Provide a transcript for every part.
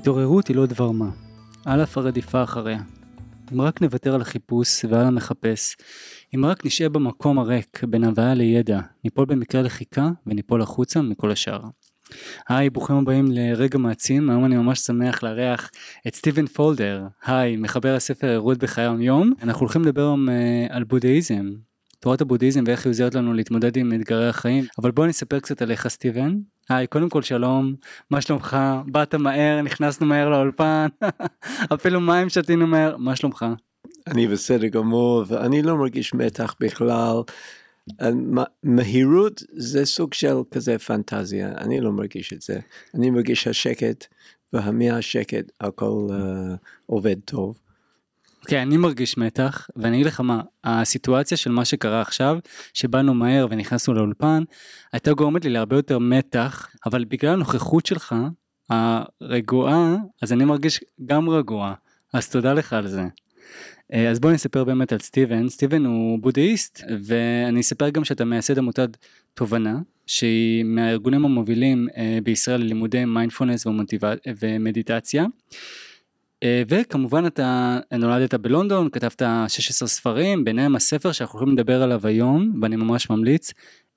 התעוררות היא לא דבר מה, על אף הרדיפה אחריה. אם רק נוותר על החיפוש ועל המחפש, אם רק נשאר במקום הריק בין הוויה לידע, ניפול במקרה לחיקה וניפול החוצה מכל השאר. היי, ברוכים הבאים לרגע מעצים, היום אני ממש שמח לארח את סטיבן פולדר, היי, מחבר הספר ערות בחיי היום-יום. אנחנו הולכים לדבר היום uh, על בודהיזם, תורת הבודהיזם ואיך היא עוזרת לנו להתמודד עם אתגרי החיים, אבל בוא נספר קצת עליך סטיבן. היי, קודם כל שלום, מה שלומך? באת מהר, נכנסנו מהר לאולפן, אפילו מים שתינו מהר, מה שלומך? אני בסדר גמור, ואני לא מרגיש מתח בכלל. מהירות זה סוג של כזה פנטזיה, אני לא מרגיש את זה. אני מרגיש השקט, ומהשקט הכל uh, עובד טוב. Okay, אני מרגיש מתח, ואני אגיד לך מה, הסיטואציה של מה שקרה עכשיו, שבאנו מהר ונכנסנו לאולפן, הייתה גורמת לי להרבה יותר מתח, אבל בגלל הנוכחות שלך, הרגועה, אז אני מרגיש גם רגוע, אז תודה לך על זה. אה, אז בוא נספר באמת על סטיבן, סטיבן הוא בודהיסט, ואני אספר גם שאתה מייסד עמותת תובנה, שהיא מהארגונים המובילים אה, בישראל ללימודי מיינדפולנס ומדיטציה. אה, וכמובן אתה נולדת בלונדון, כתבת 16 ספרים, ביניהם הספר שאנחנו יכולים לדבר עליו היום, ואני ממש ממליץ,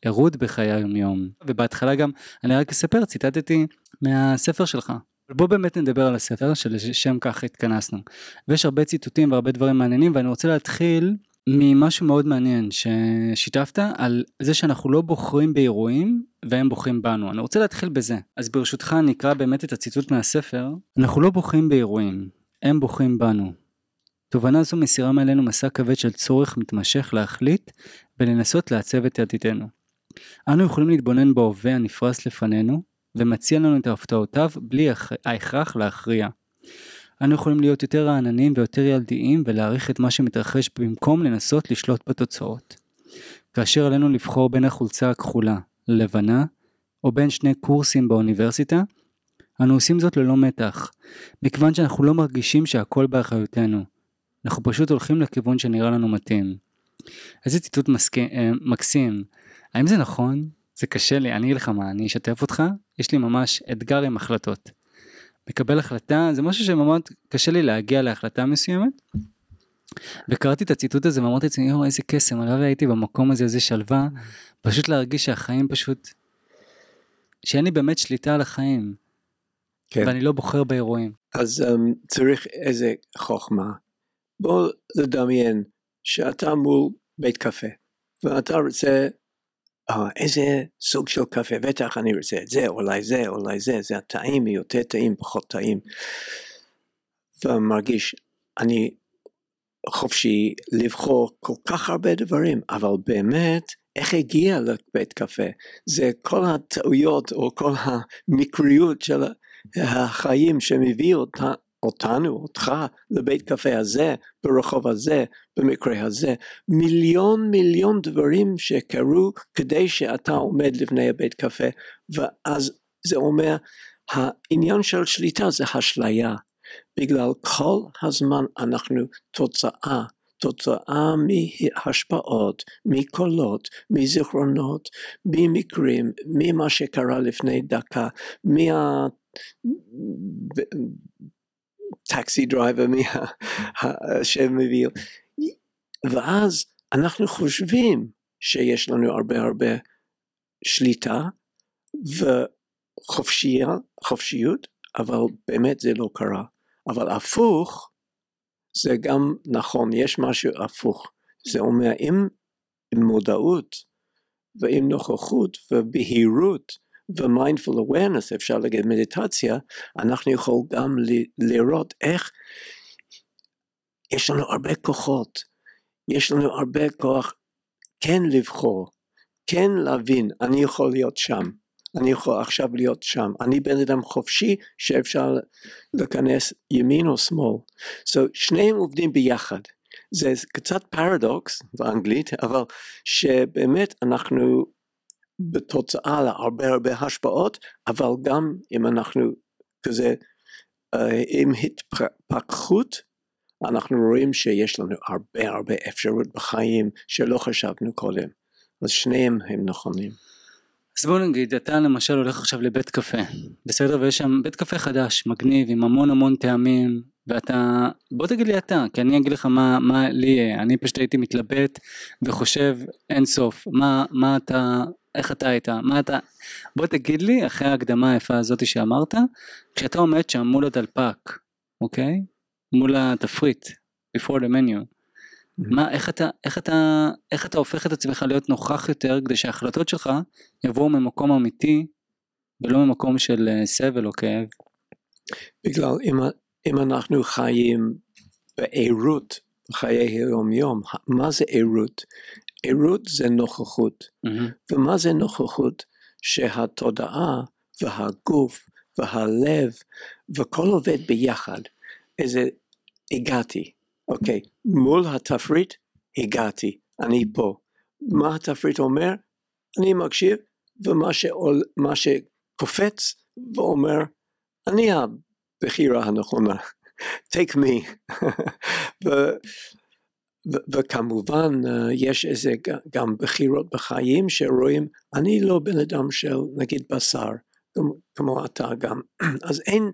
ערות בחיי היומיום. ובהתחלה גם, אני רק אספר, ציטטתי מהספר שלך. בוא באמת נדבר על הספר שלשם כך התכנסנו. ויש הרבה ציטוטים והרבה דברים מעניינים, ואני רוצה להתחיל ממשהו מאוד מעניין ששיתפת על זה שאנחנו לא בוחרים באירועים והם בוחרים בנו. אני רוצה להתחיל בזה. אז ברשותך נקרא באמת את הציטוט מהספר. אנחנו לא בוחרים באירועים, הם בוחרים בנו. תובנה זו מסירה מעלינו מסע כבד של צורך מתמשך להחליט ולנסות לעצב את עתידנו. אנו יכולים להתבונן בהווה הנפרס לפנינו ומציע לנו את הפתעותיו בלי ההכרח להכריע. אנו יכולים להיות יותר רעננים ויותר ילדיים ולהעריך את מה שמתרחש במקום לנסות לשלוט בתוצאות. כאשר עלינו לבחור בין החולצה הכחולה ללבנה, או בין שני קורסים באוניברסיטה, אנו עושים זאת ללא מתח, מכיוון שאנחנו לא מרגישים שהכל באחריותנו. אנחנו פשוט הולכים לכיוון שנראה לנו מתאים. איזה ציטוט מסק... אה, מקסים. האם זה נכון? זה קשה לי, אני אגיד לך מה, אני אשתף אותך, יש לי ממש אתגר עם החלטות. מקבל החלטה, זה משהו שמאוד קשה לי להגיע להחלטה מסוימת. וקראתי את הציטוט הזה ואמרתי לעצמי, יואו איזה קסם, הלוואי הייתי במקום הזה, איזה שלווה, פשוט להרגיש שהחיים פשוט, שאין לי באמת שליטה על החיים. כן. ואני לא בוחר באירועים. אז um, צריך איזה חוכמה. בוא לדמיין שאתה מול בית קפה, ואתה רוצה אה, איזה סוג של קפה, בטח אני רוצה את זה, אולי זה, אולי זה, זה הטעים, יותר טעים, פחות טעים. ומרגיש, אני חופשי לבחור כל כך הרבה דברים, אבל באמת, איך הגיע לבית קפה? זה כל הטעויות או כל המקריות של החיים שמביא אותה, אותנו, אותך, לבית קפה הזה, ברחוב הזה, במקרה הזה, מיליון מיליון דברים שקרו כדי שאתה עומד לפני הבית קפה, ואז זה אומר, העניין של שליטה זה אשליה, בגלל כל הזמן אנחנו תוצאה, תוצאה מהשפעות, מקולות, מזיכרונות, ממקרים, ממה שקרה לפני דקה, מה... טקסי דרייבר שמביא, ואז אנחנו חושבים שיש לנו הרבה הרבה שליטה וחופשיות, אבל באמת זה לא קרה. אבל הפוך, זה גם נכון, יש משהו הפוך. זה אומר, אם מודעות ועם נוכחות ובהירות ו-mindful awareness, אפשר להגיד מדיטציה, אנחנו יכולים גם לראות איך יש לנו הרבה כוחות, יש לנו הרבה כוח כן לבחור, כן להבין, אני יכול להיות שם, אני יכול עכשיו להיות שם, אני בן אדם חופשי שאפשר להיכנס ימין או שמאל, so שניהם עובדים ביחד, זה קצת פרדוקס באנגלית, אבל שבאמת אנחנו בתוצאה להרבה הרבה השפעות, אבל גם אם אנחנו כזה אה, עם התפכחות, אנחנו רואים שיש לנו הרבה הרבה אפשרות בחיים שלא חשבנו קודם. אז שניהם הם נכונים. אז בוא נגיד, אתה למשל הולך עכשיו לבית קפה, בסדר? ויש שם בית קפה חדש, מגניב, עם המון המון טעמים, ואתה, בוא תגיד לי אתה, כי אני אגיד לך מה, מה לי יהיה, אני פשוט הייתי מתלבט וחושב אין סוף, מה, מה אתה, איך אתה היית, מה אתה, בוא תגיד לי, אחרי ההקדמה היפה הזאת שאמרת, כשאתה עומד שם מול הדלפק, אוקיי? מול התפריט, before the menu, מה, איך אתה, איך אתה, איך אתה הופך את עצמך להיות נוכח יותר כדי שההחלטות שלך יבואו ממקום אמיתי ולא ממקום של אה, סבל או כאב? בגלל אם, אם אנחנו חיים בעירות בחיי היום יום, מה זה עירות? עירות זה נוכחות, Mm-hmm. ומה זה נוכחות? שהתודעה והגוף והלב וכל עובד ביחד, איזה הגעתי, אוקיי, מול התפריט הגעתי, אני פה. מה התפריט אומר? אני מקשיב, ומה שעול, שקופץ ואומר, אני הבחירה הנכונה, take me. ו, וכמובן אה, יש איזה גם בחירות בחיים שרואים, אני לא בן אדם של נגיד בשר, כמו- אתה גם, אז אין,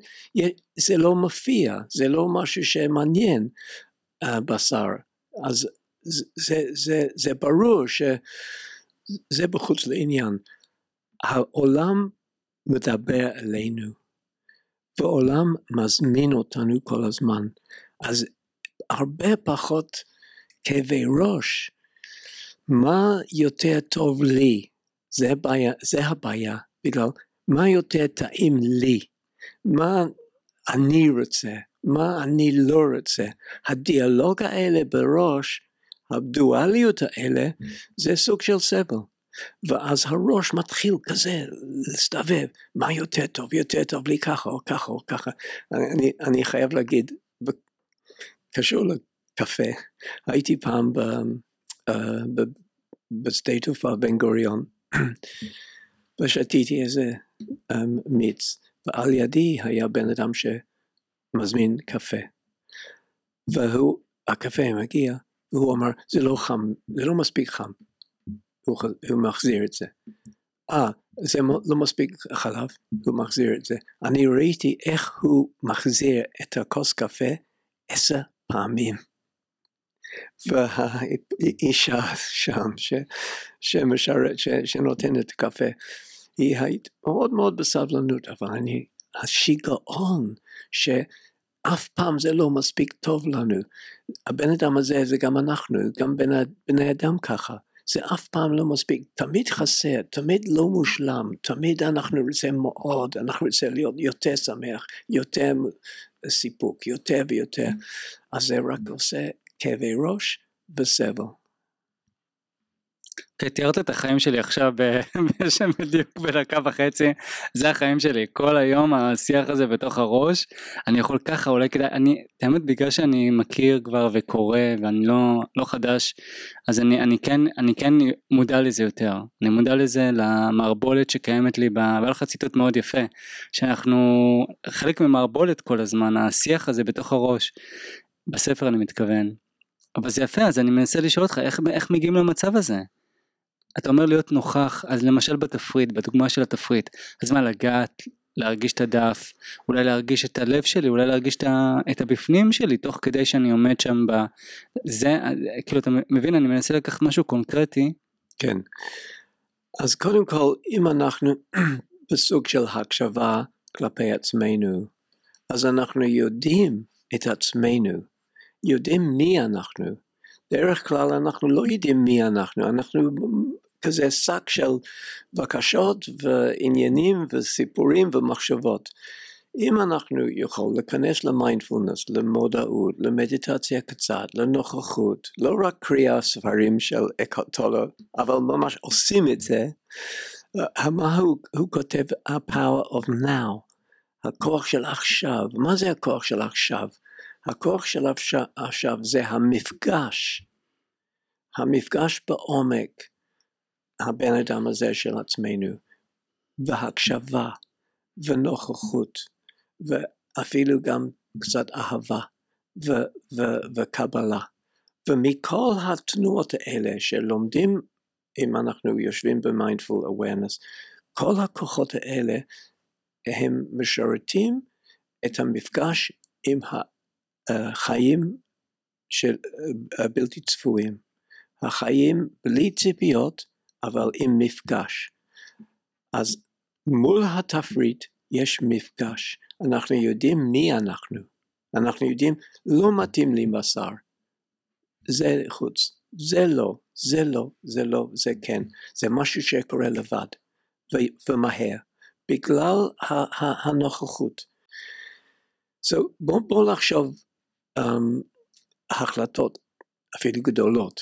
זה לא מופיע, זה לא משהו שמעניין uh, בשר, אז זה, זה, זה, זה ברור שזה בחוץ לעניין. העולם מדבר אלינו, והעולם מזמין אותנו כל הזמן, אז הרבה פחות כאבי ראש. מה יותר טוב לי? זה הבעיה, זה הבעיה, בגלל מה יותר טעים לי? מה אני רוצה? מה אני לא רוצה? הדיאלוג האלה בראש, הדואליות האלה, זה סוג של סבל. ואז הראש מתחיל כזה להסתובב, מה יותר טוב, יותר טוב לי ככה או ככה או ככה. אני, אני חייב להגיד, קשור לקפה, הייתי פעם ב, uh, ב, בשדה תעופה בן גוריון, ושתיתי איזה um, מיץ, ועל ידי היה בן אדם שמזמין קפה, והוא, הקפה מגיע, והוא אמר, זה לא חם, זה לא מספיק חם, הוא, הוא מחזיר את זה. אה, זה לא מספיק חלב, הוא מחזיר את זה. אני ראיתי איך הוא מחזיר את הכוס קפה עשר פעמים. והאישה שם ש, שמשרת, ש, שנותנת קפה, היא היית מאוד מאוד בסבלנות, אבל אני, השיגעון שאף פעם זה לא מספיק טוב לנו. הבן אדם הזה זה גם אנחנו, גם בני, בני אדם ככה. זה אף פעם לא מספיק, תמיד חסר, תמיד לא מושלם, תמיד אנחנו רוצים מאוד, אנחנו רוצים להיות יותר שמח, יותר סיפוק, יותר ויותר, אז זה רק עושה כאבי ראש וסבל. תיארת את החיים שלי עכשיו בשם בדיוק בדקה וחצי, זה החיים שלי, כל היום השיח הזה בתוך הראש, אני יכול ככה, אולי כדאי, אני, האמת בגלל שאני מכיר כבר וקורא ואני לא, לא חדש, אז אני, אני, כן, אני כן מודע לזה יותר, אני מודע לזה למערבולת שקיימת לי, והיה לך ציטוט מאוד יפה, שאנחנו חלק ממערבולת כל הזמן, השיח הזה בתוך הראש, בספר אני מתכוון. אבל זה יפה, אז אני מנסה לשאול אותך, איך, איך מגיעים למצב הזה? אתה אומר להיות נוכח, אז למשל בתפריט, בדוגמה של התפריט, אז מה לגעת, להרגיש את הדף, אולי להרגיש את הלב שלי, אולי להרגיש את, ה, את הבפנים שלי, תוך כדי שאני עומד שם ב... זה, כאילו אתה מבין, אני מנסה לקחת משהו קונקרטי. כן. אז קודם כל, אם אנחנו בסוג של הקשבה כלפי עצמנו, אז אנחנו יודעים את עצמנו, יודעים מי אנחנו. דרך כלל אנחנו לא יודעים מי אנחנו, אנחנו כזה שק של בקשות ועניינים וסיפורים ומחשבות. אם אנחנו יכול להיכנס למיינדפולנס, למודעות, למדיטציה קצת, לנוכחות, לא רק קריאה ספרים של אקוטולו, אבל ממש עושים את זה, מה הוא, הוא כותב? ה-power of now, הכוח של עכשיו. מה זה הכוח של עכשיו? הכוח של עכשיו זה המפגש, המפגש בעומק הבן אדם הזה של עצמנו, והקשבה, ונוכחות, ואפילו גם קצת אהבה ו- ו- וקבלה. ומכל התנועות האלה שלומדים אם אנחנו יושבים ב-mindful awareness, כל הכוחות האלה הם משרתים את המפגש עם החיים של הבלתי צפויים. החיים בלי ציפיות, אבל עם מפגש. אז מול התפריט יש מפגש. אנחנו יודעים מי אנחנו. אנחנו יודעים, לא מתאים לי בשר. זה חוץ, זה לא, זה לא, זה לא, זה כן. זה משהו שקורה לבד, ו- ומהר, בגלל הנוכחות. So, בואו בוא נחשוב um, החלטות אפילו גדולות.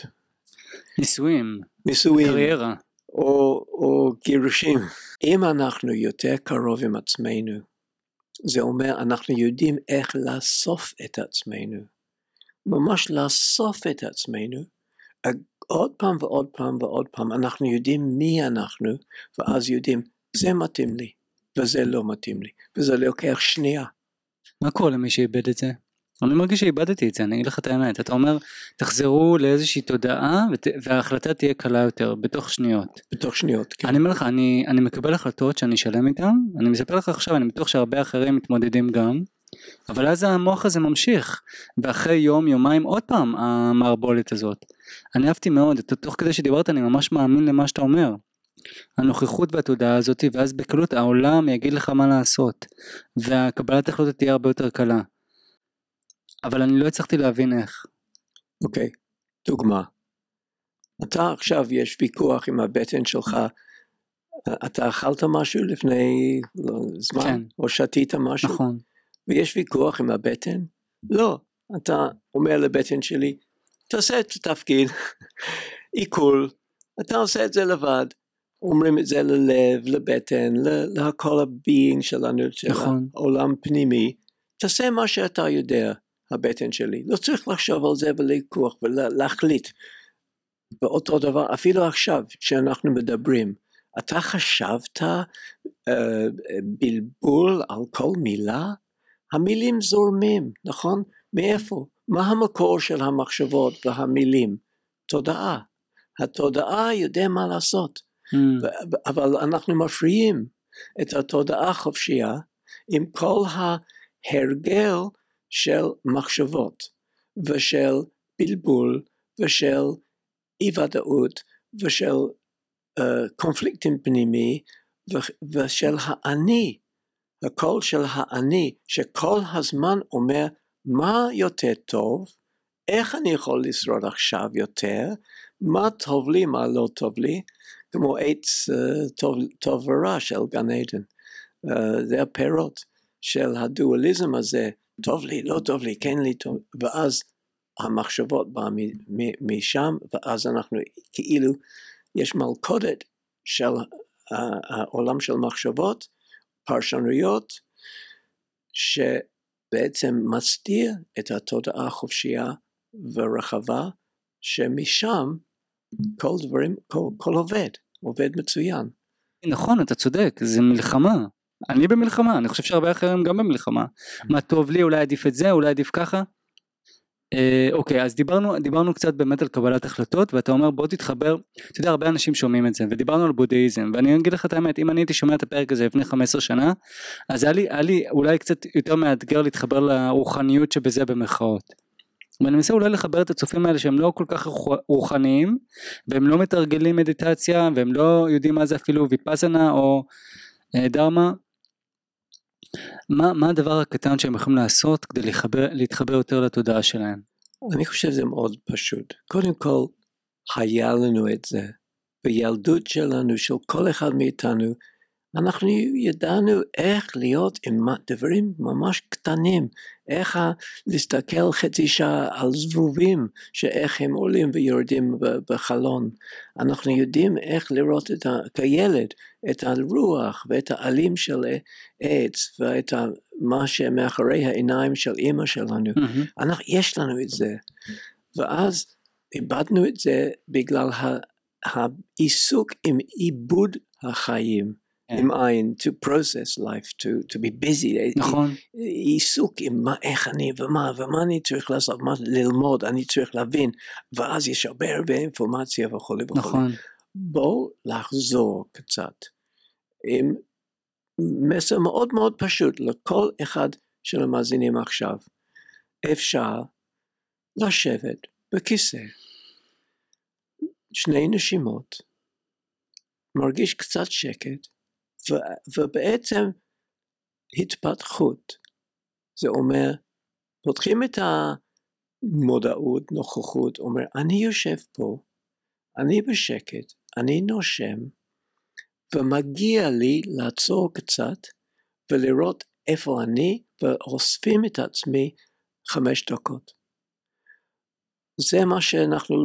נישואים. נישואים. קריירה. או, או גירושים. אם אנחנו יותר קרוב עם עצמנו, זה אומר אנחנו יודעים איך לאסוף את עצמנו. ממש לאסוף את עצמנו, עוד פעם ועוד פעם ועוד פעם, אנחנו יודעים מי אנחנו, ואז יודעים, זה מתאים לי, וזה לא מתאים לי, וזה לוקח שנייה. מה קורה למי שאיבד את זה? אני מרגיש שאיבדתי את זה, אני אגיד לך את האמת. אתה אומר, תחזרו לאיזושהי תודעה ות... וההחלטה תהיה קלה יותר, בתוך שניות. בתוך שניות, כן. אני אומר לך, אני, אני מקבל החלטות שאני אשלם איתן, אני מספר לך עכשיו, אני בטוח שהרבה אחרים מתמודדים גם, אבל אז המוח הזה ממשיך, ואחרי יום, יומיים, עוד פעם המערבולת הזאת. אני אהבתי מאוד, תוך כדי שדיברת אני ממש מאמין למה שאתה אומר. הנוכחות והתודעה הזאת, ואז בקלות העולם יגיד לך מה לעשות, והקבלת החלטות תהיה הרבה יותר קלה. אבל אני לא הצלחתי להבין איך. אוקיי, okay. דוגמה. אתה עכשיו יש ויכוח עם הבטן שלך, אתה אכלת משהו לפני לא, זמן, כן. או שתית משהו, נכון. ויש ויכוח עם הבטן? לא, אתה אומר לבטן שלי, תעשה את התפקיד, עיכול, אתה עושה את זה לבד, אומרים את זה ללב, לבטן, לכל ה being שלנו, של נכון. העולם פנימי, תעשה מה שאתה יודע. הבטן שלי. לא צריך לחשוב על זה ולקוח ולהחליט. ואותו דבר, אפילו עכשיו שאנחנו מדברים, אתה חשבת uh, בלבול על כל מילה? המילים זורמים, נכון? מאיפה? מה המקור של המחשבות והמילים? תודעה. התודעה יודע מה לעשות, Mm. אבל אנחנו מפריעים את התודעה החופשייה עם כל ההרגל של מחשבות ושל בלבול ושל אי ודאות ושל uh, קונפליקטים פנימי ו- ושל האני, הקול של האני שכל הזמן אומר מה יותר טוב, איך אני יכול לשרוד עכשיו יותר, מה טוב לי, מה לא טוב לי, כמו עץ uh, טוב, טוב ורע של גן עדן. Uh, זה הפירות של הדואליזם הזה טוב לי, לא טוב לי, כן לי טוב, ואז המחשבות באה משם, ואז אנחנו כאילו, יש מלכודת של העולם של מחשבות, פרשנויות, שבעצם מסתיר את התודעה החופשייה ורחבה, שמשם כל דברים, כל, כל עובד, עובד מצוין. נכון, אתה צודק, זה מלחמה. אני במלחמה, אני חושב שהרבה אחרים גם במלחמה. מה טוב לי, אולי עדיף את זה, אולי עדיף ככה. אה, אוקיי, אז דיברנו, דיברנו קצת באמת על קבלת החלטות, ואתה אומר בוא תתחבר, אתה יודע, הרבה אנשים שומעים את זה, ודיברנו על בודהיזם, ואני אגיד לך את האמת, אם אני הייתי שומע את הפרק הזה לפני 15 שנה, אז היה לי, היה לי אולי קצת יותר מאתגר להתחבר לרוחניות שבזה במרכאות. ואני מנסה אולי לחבר את הצופים האלה שהם לא כל כך רוחניים, והם לא מתרגלים מדיטציה, והם לא יודעים מה זה אפילו ויפאסנה או אה, דרמה, מה, מה הדבר הקטן שהם יכולים לעשות כדי להתחבר, להתחבר יותר לתודעה שלהם? אני חושב שזה מאוד פשוט. קודם כל, היה לנו את זה. בילדות שלנו, של כל אחד מאיתנו, אנחנו ידענו איך להיות עם דברים ממש קטנים, איך להסתכל חצי שעה על זבובים, שאיך הם עולים ויורדים בחלון. אנחנו יודעים איך לראות את ה, כילד את הרוח ואת העלים של עץ ואת מה שמאחורי העיניים של אימא שלנו. Mm-hmm. אנחנו, יש לנו את זה. ואז איבדנו את זה בגלל העיסוק עם עיבוד החיים. עם עין, to process life, to, to be busy. נכון. עיסוק עם מה, איך אני ומה, ומה אני צריך לעשות, מה ללמוד, אני צריך להבין, ואז יש הרבה הרבה אינפורמציה וכולי וכולי. נכון. בואו לחזור קצת עם מסר מאוד מאוד פשוט לכל אחד של המאזינים עכשיו. אפשר לשבת בכיסא, שני נשימות, מרגיש קצת שקט, ו- ובעצם התפתחות, זה אומר, פותחים את המודעות, נוכחות, אומר, אני יושב פה, אני בשקט, אני נושם, ומגיע לי לעצור קצת ולראות איפה אני, ואוספים את עצמי חמש דקות. זה מה שאנחנו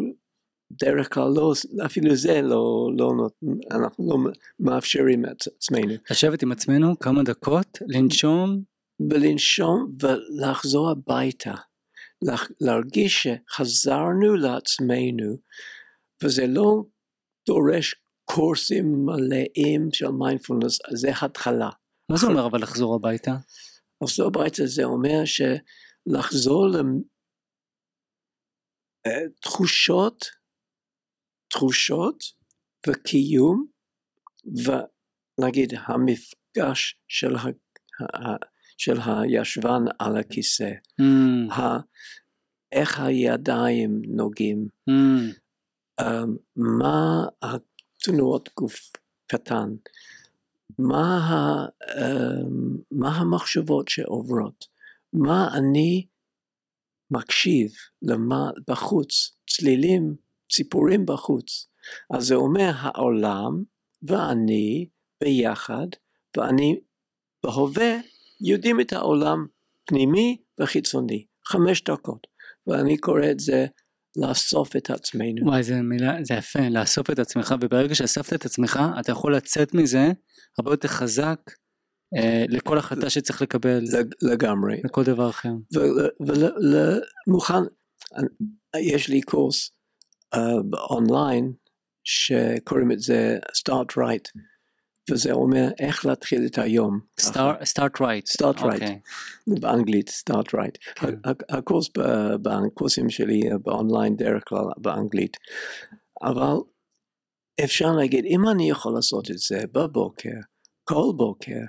דרך כלל לא, אפילו זה לא, לא, אנחנו לא מאפשרים את עצמנו. לשבת עם עצמנו כמה דקות, לנשום. ולנשום ולחזור הביתה. להרגיש שחזרנו לעצמנו, וזה לא דורש קורסים מלאים של מיינדפולנס, זה התחלה. מה זה אומר אבל לחזור הביתה? לחזור הביתה זה אומר שלחזור לתחושות, אה, תחושות וקיום, ונגיד המפגש של, ה, של הישבן על הכיסא, mm. ה, איך הידיים נוגעים, mm. um, מה תנועות גוף קטן, מה, ה, אמ, מה המחשבות שעוברות, מה אני מקשיב למה בחוץ, צלילים, ציפורים בחוץ. אז זה אומר העולם ואני ביחד, ואני בהווה יודעים את העולם פנימי וחיצוני, חמש דקות, ואני קורא את זה לאסוף את עצמנו. וואי, זה מילה, זה יפה, לאסוף את עצמך, וברגע שאספת את עצמך, אתה יכול לצאת מזה הרבה יותר חזק אה, לכל החלטה שצריך לקבל. לגמרי. לכל דבר אחר. ומוכן, יש לי קורס uh, באונליין, שקוראים את זה start right. וזה אומר איך להתחיל את היום. start, start right. start right. Okay. באנגלית start right. Okay. כן. הקורס בקורסים שלי באונליין דרך כלל באנגלית. אבל אפשר להגיד אם אני יכול לעשות את זה בבוקר, כל בוקר,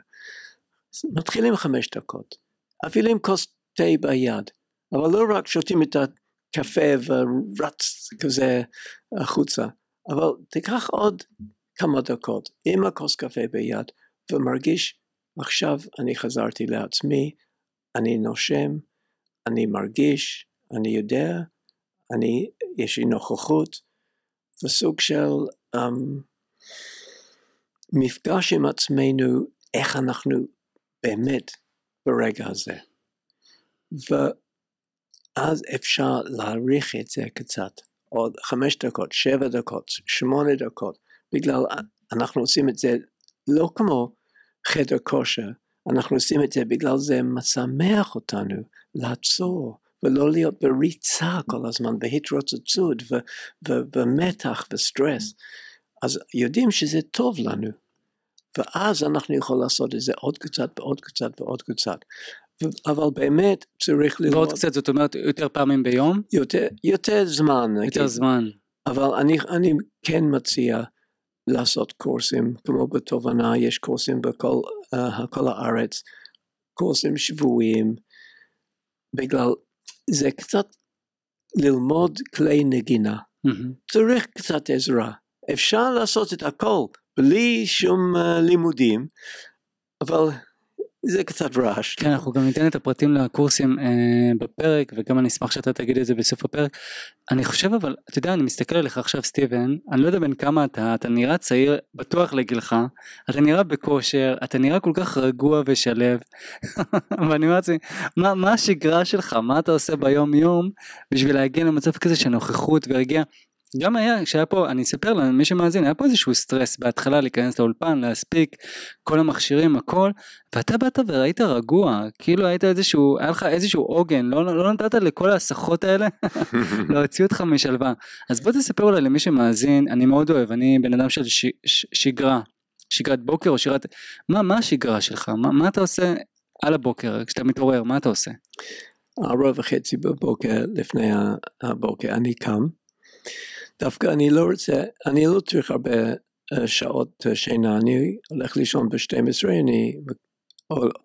מתחילים חמש דקות. אפילו עם כוס תה ביד. אבל לא רק שותים את הקפה ורץ כזה החוצה. אבל תיקח עוד כמה דקות עם הכוס קפה ביד ומרגיש עכשיו אני חזרתי לעצמי, אני נושם, אני מרגיש, אני יודע, אני, יש לי נוכחות וסוג של um, מפגש עם עצמנו איך אנחנו באמת ברגע הזה. ואז אפשר להעריך את זה קצת, עוד חמש דקות, שבע דקות, שמונה דקות, בגלל אנחנו עושים את זה לא כמו חדר כושר, אנחנו עושים את זה בגלל זה משמח אותנו לעצור ולא להיות בריצה כל הזמן, בהתרוצצות ומתח וסטרס. אז יודעים שזה טוב לנו, ואז אנחנו יכולים לעשות את זה עוד קצת ועוד קצת ועוד קצת. אבל באמת צריך ללמוד. ועוד קצת זאת אומרת יותר פעמים ביום? יותר, יותר זמן. יותר נגיד. זמן. אבל אני, אני כן מציע לעשות קורסים, כמו בתובנה יש קורסים בכל uh, הארץ, קורסים שבועיים, בגלל זה קצת ללמוד כלי נגינה, mm-hmm. צריך קצת עזרה, אפשר לעשות את הכל בלי שום uh, לימודים, אבל זה קצת רעש. כן, אנחנו גם ניתן את הפרטים לקורסים אה, בפרק, וגם אני אשמח שאתה תגיד את זה בסוף הפרק. אני חושב אבל, אתה יודע, אני מסתכל עליך עכשיו סטיבן, אני לא יודע בין כמה אתה, אתה נראה צעיר, בטוח לגילך, אתה נראה בכושר, אתה נראה כל כך רגוע ושלב, ואני אומר לעצמי, מה, מה השגרה שלך, מה אתה עושה ביום יום בשביל להגיע למצב כזה של נוכחות והרגיע? גם היה, כשהיה פה, אני אספר למי שמאזין, היה פה איזשהו סטרס בהתחלה להיכנס לאולפן, להספיק, כל המכשירים, הכל, ואתה באת וראית רגוע, כאילו היית איזשהו, היה לך איזשהו עוגן, לא, לא נתת לכל ההסחות האלה להוציא אותך משלווה. אז בוא תספר אולי למי שמאזין, אני מאוד אוהב, אני בן אדם של ש, ש, שגרה, שגרת בוקר או שגרת, מה, מה השגרה שלך? מה, מה אתה עושה על הבוקר, כשאתה מתעורר, מה אתה עושה? ארבע וחצי בבוקר, לפני הבוקר, אני קם. דווקא אני לא רוצה, אני לא צריך הרבה אה, שעות אה, שינה, אני הולך לישון ב-12, אני,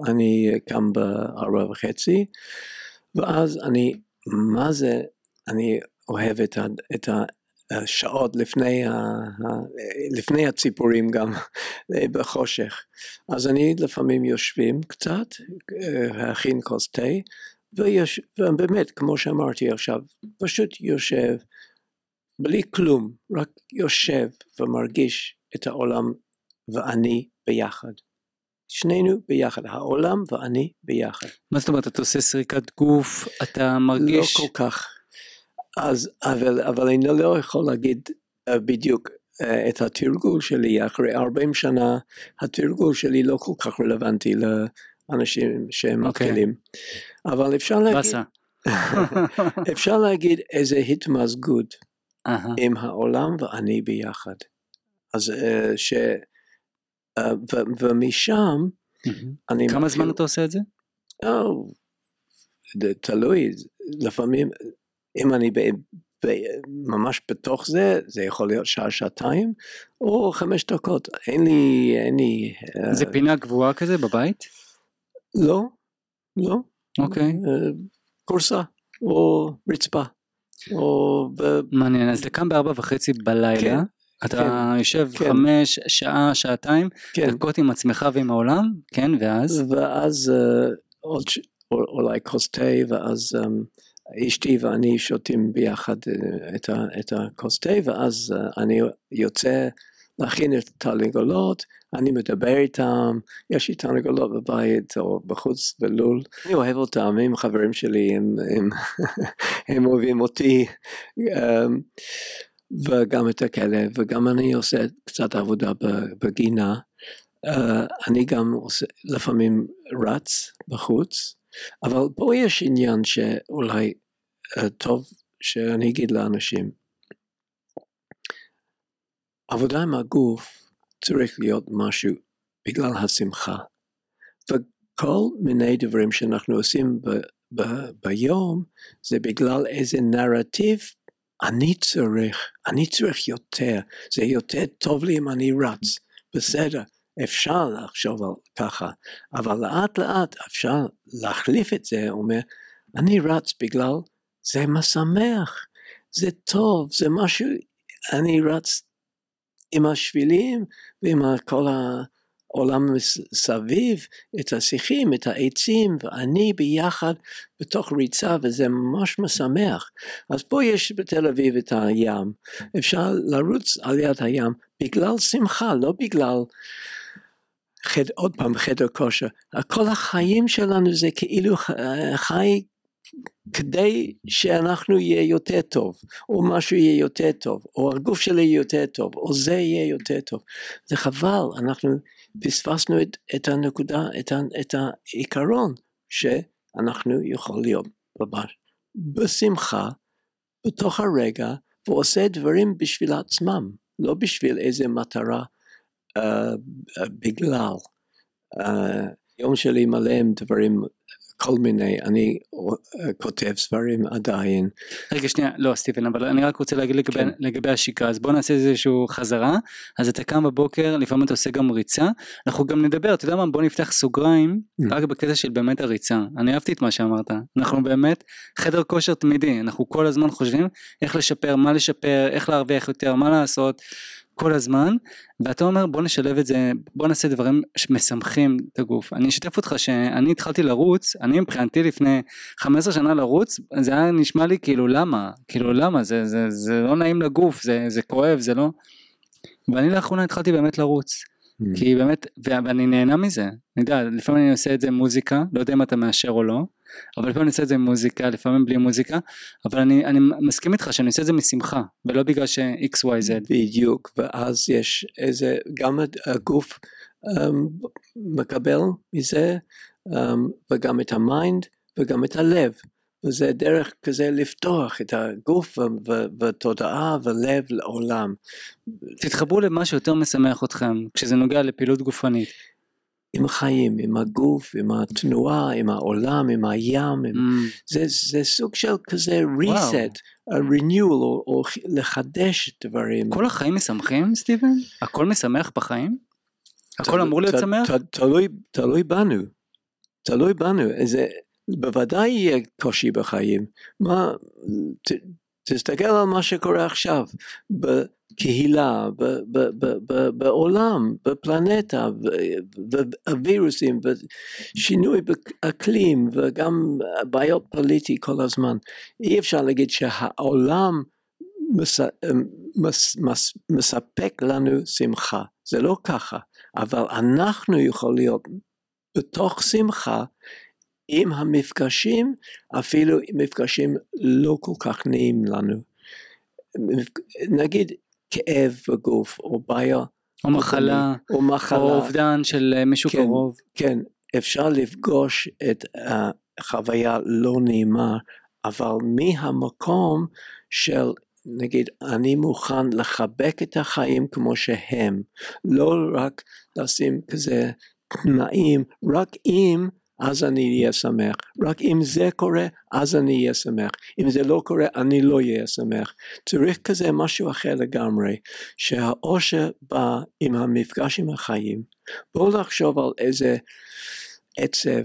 אני קם ב-4 וחצי, ואז אני, מה זה, אני אוהב את, ה, את השעות לפני, ה, לפני הציפורים גם, בחושך. אז אני לפעמים יושבים קצת, להכין כוס תה, ובאמת, כמו שאמרתי עכשיו, פשוט יושב, בלי כלום, רק יושב ומרגיש את העולם ואני ביחד. שנינו ביחד, העולם ואני ביחד. מה זאת אומרת, אתה עושה סריקת גוף, אתה מרגיש... לא כל כך. אז, אבל, אבל אני לא יכול להגיד uh, בדיוק uh, את התרגול שלי, אחרי 40 שנה התרגול שלי לא כל כך רלוונטי לאנשים שהם okay. אוקיי. מתחילים. אבל אפשר להגיד, אפשר להגיד איזה התמזגות uh-huh. עם העולם ואני ביחד. אז uh, ש... Uh, ו- ומשם mm-hmm. אני... כמה מתחיל... זמן אתה עושה את זה? Oh, תלוי, לפעמים אם אני ב, ב, ממש בתוך זה, זה יכול להיות שעה, שעתיים, או חמש דקות, אין לי, אין לי... זה uh, פינה גבוהה כזה בבית? לא, לא. אוקיי. Okay. Uh, כורסה, או רצפה, או... מעניין, אז אתה קם בארבע וחצי בלילה. כן. אתה כן, יושב כן. חמש, שעה, שעתיים, כן. דקות עם עצמך ועם העולם, כן, ואז? ואז uh, עוד, אולי כוס תה, ואז um, אשתי ואני שותים ביחד אה, את, ה, את הכוס תה, ואז אה, אני יוצא להכין את התרנגולות, אני מדבר איתם, יש לי תרנגולות בבית או בחוץ בלול, אני אוהב אותם, הם חברים שלי, הם, הם, הם אוהבים אותי, אמ, וגם את הכלב, וגם אני עושה קצת עבודה בגינה, אה, אני גם עושה, לפעמים רץ בחוץ, אבל פה יש עניין שאולי uh, טוב שאני אגיד לאנשים. עבודה עם הגוף צריך להיות משהו בגלל השמחה. וכל מיני דברים שאנחנו עושים ב, ב, ביום זה בגלל איזה נרטיב אני צריך, אני צריך יותר, זה יותר טוב לי אם אני רץ, בסדר, אפשר לחשוב על ככה, אבל לאט לאט אפשר להחליף את זה, אומר, אני רץ בגלל זה משמח, זה טוב, זה משהו, אני רץ עם השבילים ועם כל העולם מסביב, את השיחים, את העצים, ואני ביחד בתוך ריצה, וזה ממש משמח. אז פה יש בתל אביב את הים, אפשר לרוץ על יד הים בגלל שמחה, לא בגלל... חד, עוד פעם חדר כושר, כל החיים שלנו זה כאילו חי כדי שאנחנו יהיה יותר טוב, או משהו יהיה יותר טוב, או הגוף שלי יהיה יותר טוב, או זה יהיה יותר טוב. זה חבל, אנחנו פספסנו את, את הנקודה, את, את העיקרון, שאנחנו יכולים להיות ממש בשמחה, בתוך הרגע, ועושה דברים בשביל עצמם, לא בשביל איזה מטרה uh, uh, בגלל. Uh, יום שלי מלא עם דברים כל מיני, אני אה, כותב ספרים עדיין. רגע שנייה, לא סטיבן, אבל אני רק רוצה להגיד לגבי, כן. לגבי השגרה, אז בוא נעשה איזושהי חזרה, אז אתה קם בבוקר, לפעמים אתה עושה גם ריצה, אנחנו גם נדבר, אתה יודע מה, בוא נפתח סוגריים, mm. רק בקטע של באמת הריצה, אני אהבתי את מה שאמרת, אנחנו באמת חדר כושר תמידי, אנחנו כל הזמן חושבים איך לשפר, מה לשפר, איך להרוויח יותר, מה לעשות, כל הזמן ואתה אומר בוא נשלב את זה בוא נעשה דברים שמשמחים את הגוף. אני אשתף אותך שאני התחלתי לרוץ אני מבחינתי לפני 15 שנה לרוץ זה היה נשמע לי כאילו למה? כאילו למה? זה זה זה לא נעים לגוף זה זה כואב זה לא ואני לאחרונה התחלתי באמת לרוץ. כי באמת ואני נהנה מזה אני יודע לפעמים אני עושה את זה מוזיקה לא יודע אם אתה מאשר או לא אבל לפעמים אני עושה את זה עם מוזיקה, לפעמים בלי מוזיקה, אבל אני, אני מסכים איתך שאני עושה את זה משמחה, ולא בגלל ש-XYZ. בדיוק, ואז יש איזה, גם הגוף um, מקבל מזה, um, וגם את ה mind, וגם את הלב. וזה דרך כזה לפתוח את הגוף ותודעה ולב לעולם. תתחברו למה שיותר משמח אתכם כשזה נוגע לפעילות גופנית. עם החיים, עם הגוף, עם התנועה, עם העולם, עם הים, עם... Mm, זה, זה סוג של כזה reset, a renewal, או, או לחדש דברים. כל החיים משמחים, סטיבן? הכל משמח בחיים? הכל אמור להיות ת- שמח? ת- תלוי, תלוי בנו, תלוי בנו, זה בוודאי יהיה קושי בחיים. מה, ת, תסתכל על מה שקורה עכשיו, בקהילה, ב, ב, ב, ב, בעולם, בפלנטה, בווירוסים, שינוי באקלים וגם בעיות פוליטי כל הזמן. אי אפשר להגיד שהעולם מס, מס, מס, מספק לנו שמחה, זה לא ככה. אבל אנחנו יכולים להיות בתוך שמחה עם המפגשים, אפילו מפגשים לא כל כך נעים לנו. נגיד כאב בגוף, או בעיה, או מחלה, או מחלה, או אובדן של אה, מישהו כן. קרוב. כן, אפשר לפגוש את החוויה לא נעימה, אבל מהמקום של נגיד אני מוכן לחבק את החיים כמו שהם, לא רק לשים כזה תנאים, רק אם אז אני אהיה שמח, רק אם זה קורה אז אני אהיה שמח, אם זה לא קורה אני לא אהיה שמח, צריך כזה משהו אחר לגמרי, שהאושר בא עם המפגש עם החיים, בואו לחשוב על איזה עצב,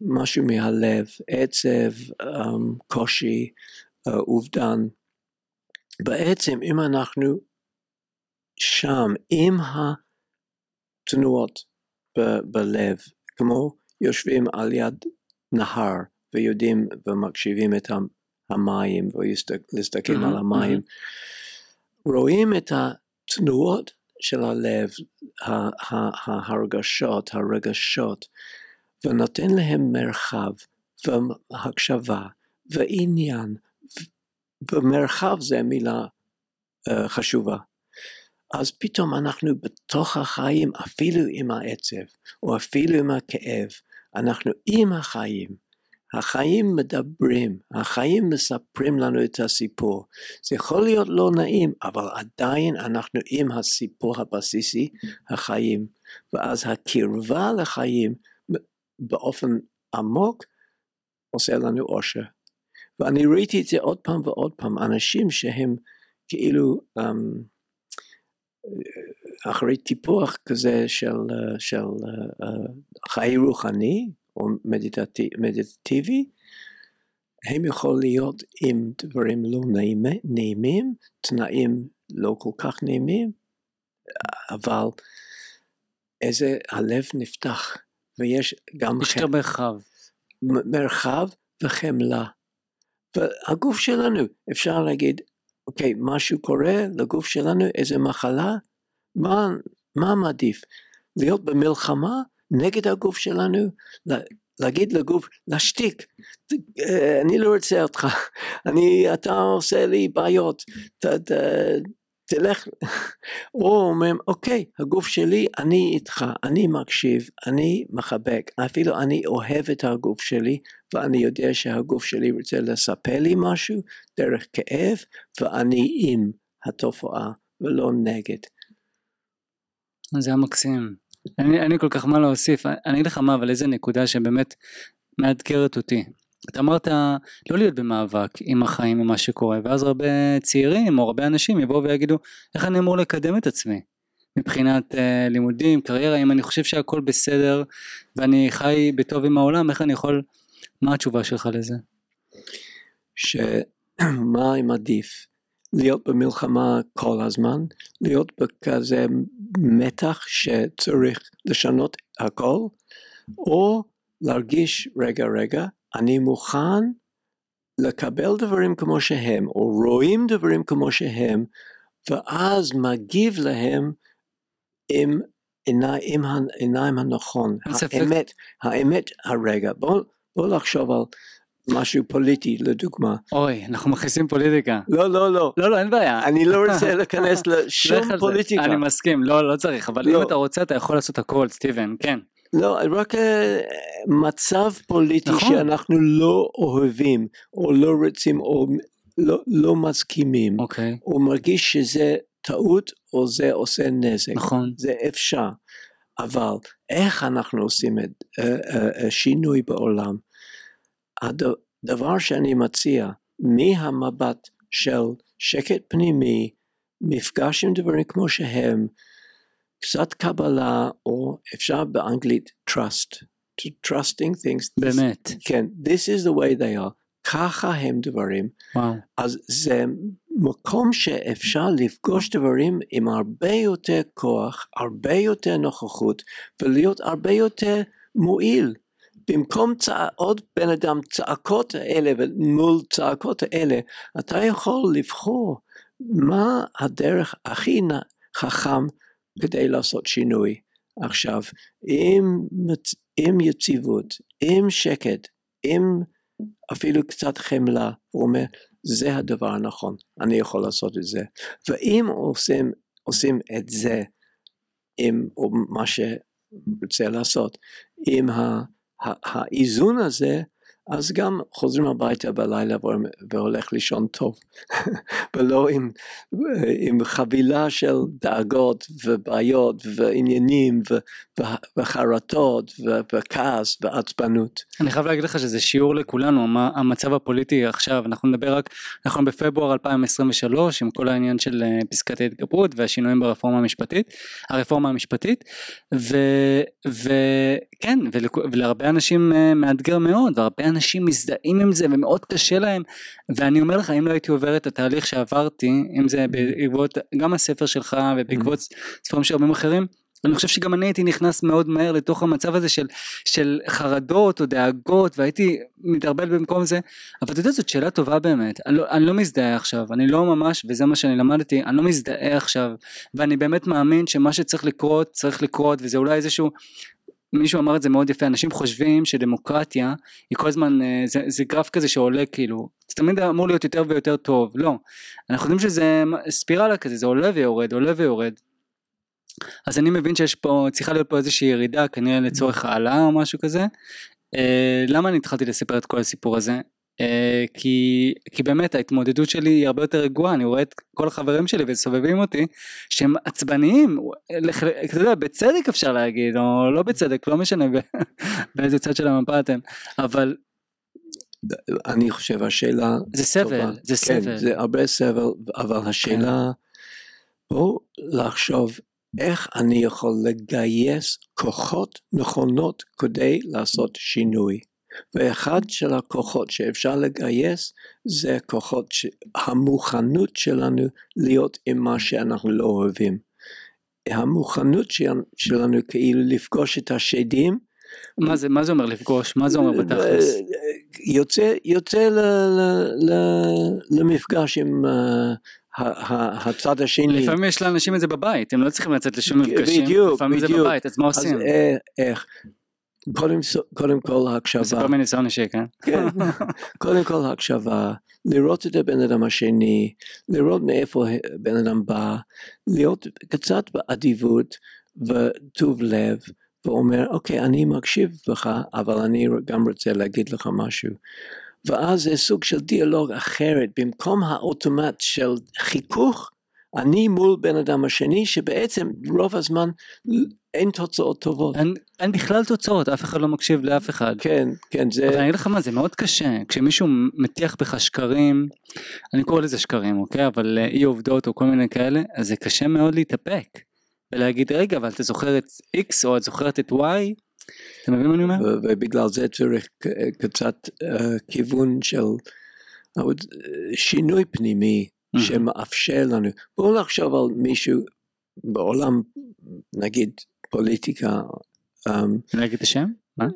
משהו מהלב, עצב, um, קושי, uh, אובדן, בעצם אם אנחנו שם עם התנועות ב- בלב, כמו יושבים על יד נהר ויודעים ומקשיבים את המים ולהסתכל Mhm, על המים, רואים את התנועות של הלב, ההרגשות, הרגשות, ונותן להם מרחב והקשבה ועניין ומרחב זה מילה uh, חשובה. אז פתאום אנחנו בתוך החיים, אפילו עם העצב, או אפילו עם הכאב, אנחנו עם החיים. החיים מדברים, החיים מספרים לנו את הסיפור. זה יכול להיות לא נעים, אבל עדיין אנחנו עם הסיפור הבסיסי, החיים. ואז הקרבה לחיים באופן עמוק עושה לנו אושר. ואני ראיתי את זה עוד פעם ועוד פעם, אנשים שהם כאילו um, אחרי טיפוח כזה של, של uh, uh, חיי רוחני או מדיטטיב, מדיטטיבי, הם יכולים להיות עם דברים לא נעימים, נעימים, תנאים לא כל כך נעימים, אבל איזה הלב נפתח ויש גם יש יותר מרחב. מרחב וחמלה. והגוף שלנו, אפשר להגיד, אוקיי, משהו קורה לגוף שלנו, איזה מחלה, מה, מה מעדיף? להיות במלחמה נגד הגוף שלנו, להגיד לגוף, להשתיק, אני לא רוצה אותך, אני, אתה עושה לי בעיות, ת, ת, תלך, או אומרים, אוקיי, הגוף שלי, אני איתך, אני מקשיב, אני מחבק, אפילו אני אוהב את הגוף שלי, ואני יודע שהגוף שלי רוצה לספר לי משהו דרך כאב, ואני עם התופעה ולא נגד. זה היה מקסים. אין, אין לי כל כך מה להוסיף, אני אגיד לך מה, אבל איזה נקודה שבאמת מאתגרת אותי. אתה אמרת לא להיות במאבק עם החיים ומה שקורה, ואז הרבה צעירים או הרבה אנשים יבואו ויגידו, איך אני אמור לקדם את עצמי? מבחינת uh, לימודים, קריירה, אם אני חושב שהכל בסדר ואני חי בטוב עם העולם, איך אני יכול, מה התשובה שלך לזה? שמה אם עדיף? להיות במלחמה כל הזמן, להיות בכזה מתח שצריך לשנות הכל, או להרגיש רגע רגע, אני מוכן לקבל דברים כמו שהם, או רואים דברים כמו שהם, ואז מגיב להם עם, עיני, עם העיניים הנכון, האמת, האמת הרגע. בואו בוא לחשוב על משהו פוליטי לדוגמה. אוי, אנחנו מכניסים פוליטיקה. לא, לא, לא. לא, לא, אין בעיה. אני לא רוצה להיכנס לשום פוליטיקה. אני מסכים, לא, לא צריך, אבל לא. אם אתה רוצה אתה יכול לעשות הכל, סטיבן, כן. לא, רק uh, מצב פוליטי נכון. שאנחנו לא אוהבים, או לא רוצים, או לא, לא מסכימים, אוקיי, או מרגיש שזה טעות, או זה עושה נזק. נכון. זה אפשר. אבל איך אנחנו עושים את uh, uh, שינוי בעולם? הדבר שאני מציע מהמבט של שקט פנימי, מפגש עם דברים כמו שהם, קצת קבלה, או אפשר באנגלית trust, to trusting things. באמת. כן, this is the way they are. ככה הם דברים. וואו. אז זה מקום שאפשר לפגוש דברים עם הרבה יותר כוח, הרבה יותר נוכחות, ולהיות הרבה יותר מועיל. במקום צע... עוד בן אדם צעקות האלה ומול צעקות האלה, אתה יכול לבחור מה הדרך הכי חכם כדי לעשות שינוי. עכשיו, עם, עם יציבות, עם שקט, עם אפילו קצת חמלה, הוא אומר, זה הדבר הנכון, אני יכול לעשות את זה. ואם עושים, עושים את זה עם מה שרוצה לעשות, עם האיזון הזה, אז גם חוזרים הביתה בלילה והולך לישון טוב, ולא עם, עם חבילה של דאגות ובעיות ועניינים וחרטות וכעס ועצבנות. אני חייב להגיד לך שזה שיעור לכולנו, המצב הפוליטי עכשיו, אנחנו נדבר רק, אנחנו בפברואר 2023 עם כל העניין של אה, פסקת ההתגברות והשינויים ברפורמה המשפטית, הרפורמה המשפטית, וכן, ולהרבה אנשים אה, מאתגר מאוד, והרבה אנשים מזדהים עם זה ומאוד קשה להם. ואני אומר לך אם לא הייתי עובר את התהליך שעברתי אם זה בעקבות גם הספר שלך ובעקבות ספרים של רבים אחרים אני חושב שגם אני הייתי נכנס מאוד מהר לתוך המצב הזה של, של חרדות או דאגות והייתי מתערבל במקום זה. אבל אתה יודע זאת שאלה טובה באמת. אני לא, אני לא מזדהה עכשיו אני לא ממש וזה מה שאני למדתי אני לא מזדהה עכשיו. ואני באמת מאמין שמה שצריך לקרות צריך לקרות וזה אולי איזשהו מישהו אמר את זה מאוד יפה אנשים חושבים שדמוקרטיה היא כל הזמן אה, זה, זה גרף כזה שעולה כאילו זה תמיד אמור להיות יותר ויותר טוב. לא אנחנו יודעים שזה ספירלה כזה זה עולה ויורד עולה ויורד. אז אני מבין שיש פה צריכה להיות פה איזושהי ירידה כנראה לצורך העלאה או משהו כזה. אה, למה אני התחלתי לספר את כל הסיפור הזה כי, כי באמת ההתמודדות שלי היא הרבה יותר רגועה, אני רואה את כל החברים שלי וסובבים אותי שהם עצבניים, אתה יודע, בצדק אפשר להגיד, או לא בצדק, לא משנה באיזה צד של המפה אתם, אבל... אני חושב השאלה... זה סבל, טובה. זה כן, סבל. זה הרבה סבל, אבל השאלה, כן. בואו לחשוב איך אני יכול לגייס כוחות נכונות כדי לעשות שינוי. ואחד של הכוחות שאפשר לגייס זה כוחות, המוכנות שלנו להיות עם מה שאנחנו לא אוהבים. המוכנות שלנו כאילו לפגוש את השדים. מה זה, מה זה אומר לפגוש? מה זה אומר בתכלס? יוצא, יוצא ל, ל, ל, למפגש עם uh, הצד השני. לפעמים יש לאנשים את זה בבית, הם לא צריכים לצאת לשום מפגשים, בדיוק, לפעמים בדיוק. זה בבית, אז מה עושים? אז אה, איך? קודם, קודם כל הקשבה. זה כל מיני ניסיון אישי, כן? כן. קודם כל הקשבה, לראות את הבן אדם השני, לראות מאיפה בן אדם בא, להיות קצת באדיבות וטוב לב, ואומר, אוקיי, אני מקשיב לך, אבל אני גם רוצה להגיד לך משהו. ואז זה סוג של דיאלוג אחרת, במקום האוטומט של חיכוך, אני מול בן אדם השני שבעצם רוב הזמן אין תוצאות טובות. אין, אין בכלל תוצאות, אף אחד לא מקשיב לאף אחד. כן, כן, זה... אבל אני אגיד לך מה, זה מאוד קשה, כשמישהו מטיח בך שקרים, אני קורא לזה שקרים, אוקיי? אבל אה, אי עובדות או כל מיני כאלה, אז זה קשה מאוד להתאפק. ולהגיד, רגע, אבל אתה זוכר את X או את זוכרת את Y? אתה מבין מה אני אומר? ובגלל זה צריך קצת uh, כיוון של uh, שינוי פנימי. Mm-hmm. שמאפשר לנו, בואו נחשוב על מישהו בעולם, נגיד פוליטיקה. Um, נגיד השם? Um,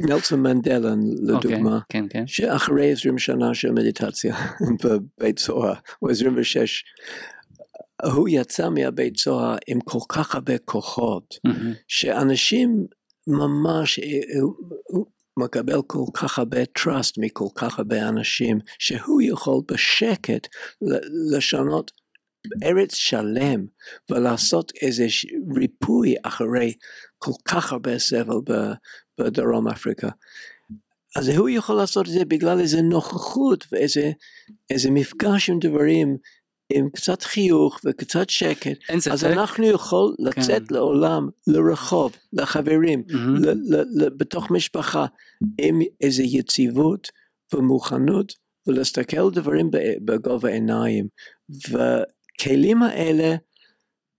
נלסון מנדלה לדוגמה, okay, כן, כן. שאחרי 20 שנה של מדיטציה בבית סוהר, או 26, הוא יצא מהבית סוהר עם כל כך הרבה כוחות, mm-hmm. שאנשים ממש, מקבל כל כך הרבה trust מכל כך הרבה אנשים, שהוא יכול בשקט לשנות ארץ שלם ולעשות איזה ריפוי אחרי כל כך הרבה סבל בדרום אפריקה. אז הוא יכול לעשות את זה בגלל איזה נוכחות ואיזה איזה מפגש עם דברים עם קצת חיוך וקצת שקט. אז אנחנו יכול לצאת כן. לעולם, לרחוב, לחברים, מהמם. ל- ל- ל- בתוך משפחה, עם איזו יציבות ומוכנות, ולהסתכל דברים ב- בגובה העיניים, וכלים האלה